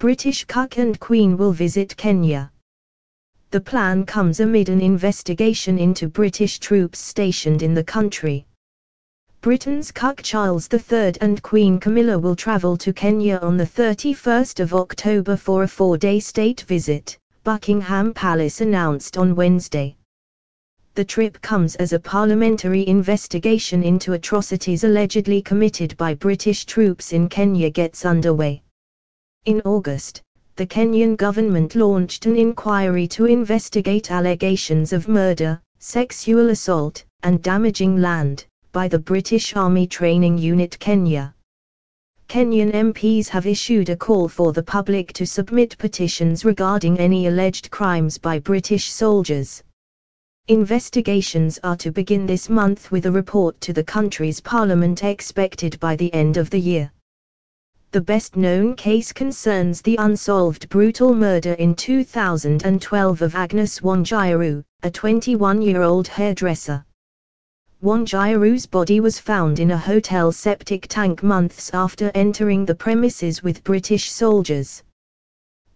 British Cuck and Queen will visit Kenya. The plan comes amid an investigation into British troops stationed in the country. Britain's Cuck Charles III and Queen Camilla will travel to Kenya on the 31st of October for a four-day state visit, Buckingham Palace announced on Wednesday. The trip comes as a parliamentary investigation into atrocities allegedly committed by British troops in Kenya gets underway. In August, the Kenyan government launched an inquiry to investigate allegations of murder, sexual assault, and damaging land by the British Army Training Unit Kenya. Kenyan MPs have issued a call for the public to submit petitions regarding any alleged crimes by British soldiers. Investigations are to begin this month with a report to the country's parliament expected by the end of the year. The best known case concerns the unsolved brutal murder in 2012 of Agnes Wanjiru, a 21 year old hairdresser. Wanjiru's body was found in a hotel septic tank months after entering the premises with British soldiers.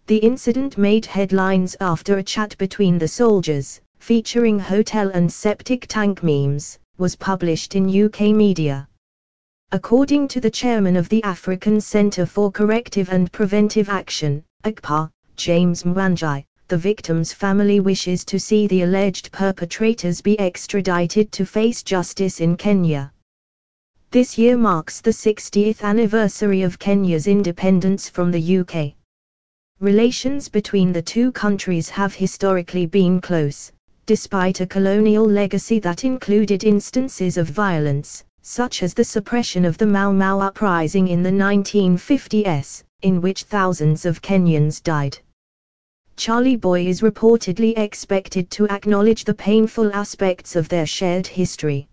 The incident made headlines after a chat between the soldiers, featuring hotel and septic tank memes, was published in UK media. According to the chairman of the African Centre for Corrective and Preventive Action, ACPA, James Mwangi, the victim's family wishes to see the alleged perpetrators be extradited to face justice in Kenya. This year marks the 60th anniversary of Kenya's independence from the UK. Relations between the two countries have historically been close, despite a colonial legacy that included instances of violence, such as the suppression of the Mau Mau uprising in the 1950s, in which thousands of Kenyans died. Charlie Boy is reportedly expected to acknowledge the painful aspects of their shared history.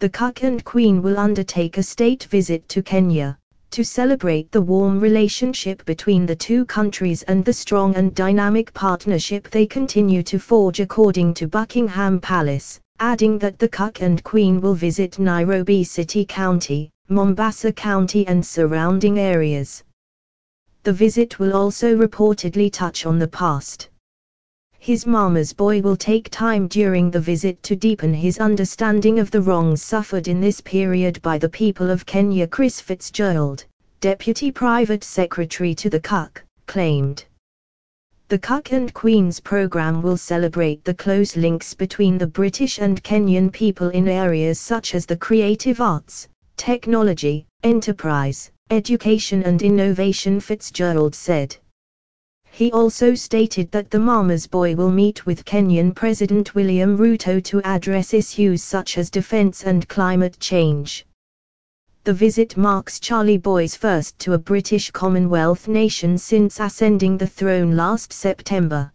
The Cuck and Queen will undertake a state visit to Kenya, to celebrate the warm relationship between the two countries and the strong and dynamic partnership they continue to forge according to Buckingham Palace, adding that the Cuck and Queen will visit Nairobi City County, Mombasa County and surrounding areas. The visit will also reportedly touch on the past. His mama's boy will take time during the visit to deepen his understanding of the wrongs suffered in this period by the people of Kenya. Chris Fitzgerald, Deputy Private Secretary to the Cuck, claimed. The Cuck and Queens program will celebrate the close links between the British and Kenyan people in areas such as the creative arts, technology, enterprise, education and innovation Fitzgerald said. He also stated that the Mama's Boy will meet with Kenyan President William Ruto to address issues such as defense and climate change. The visit marks Charlie Boy's first to a British Commonwealth nation since ascending the throne last September.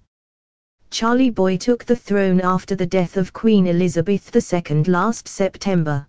Charlie Boy took the throne after the death of Queen Elizabeth II last September.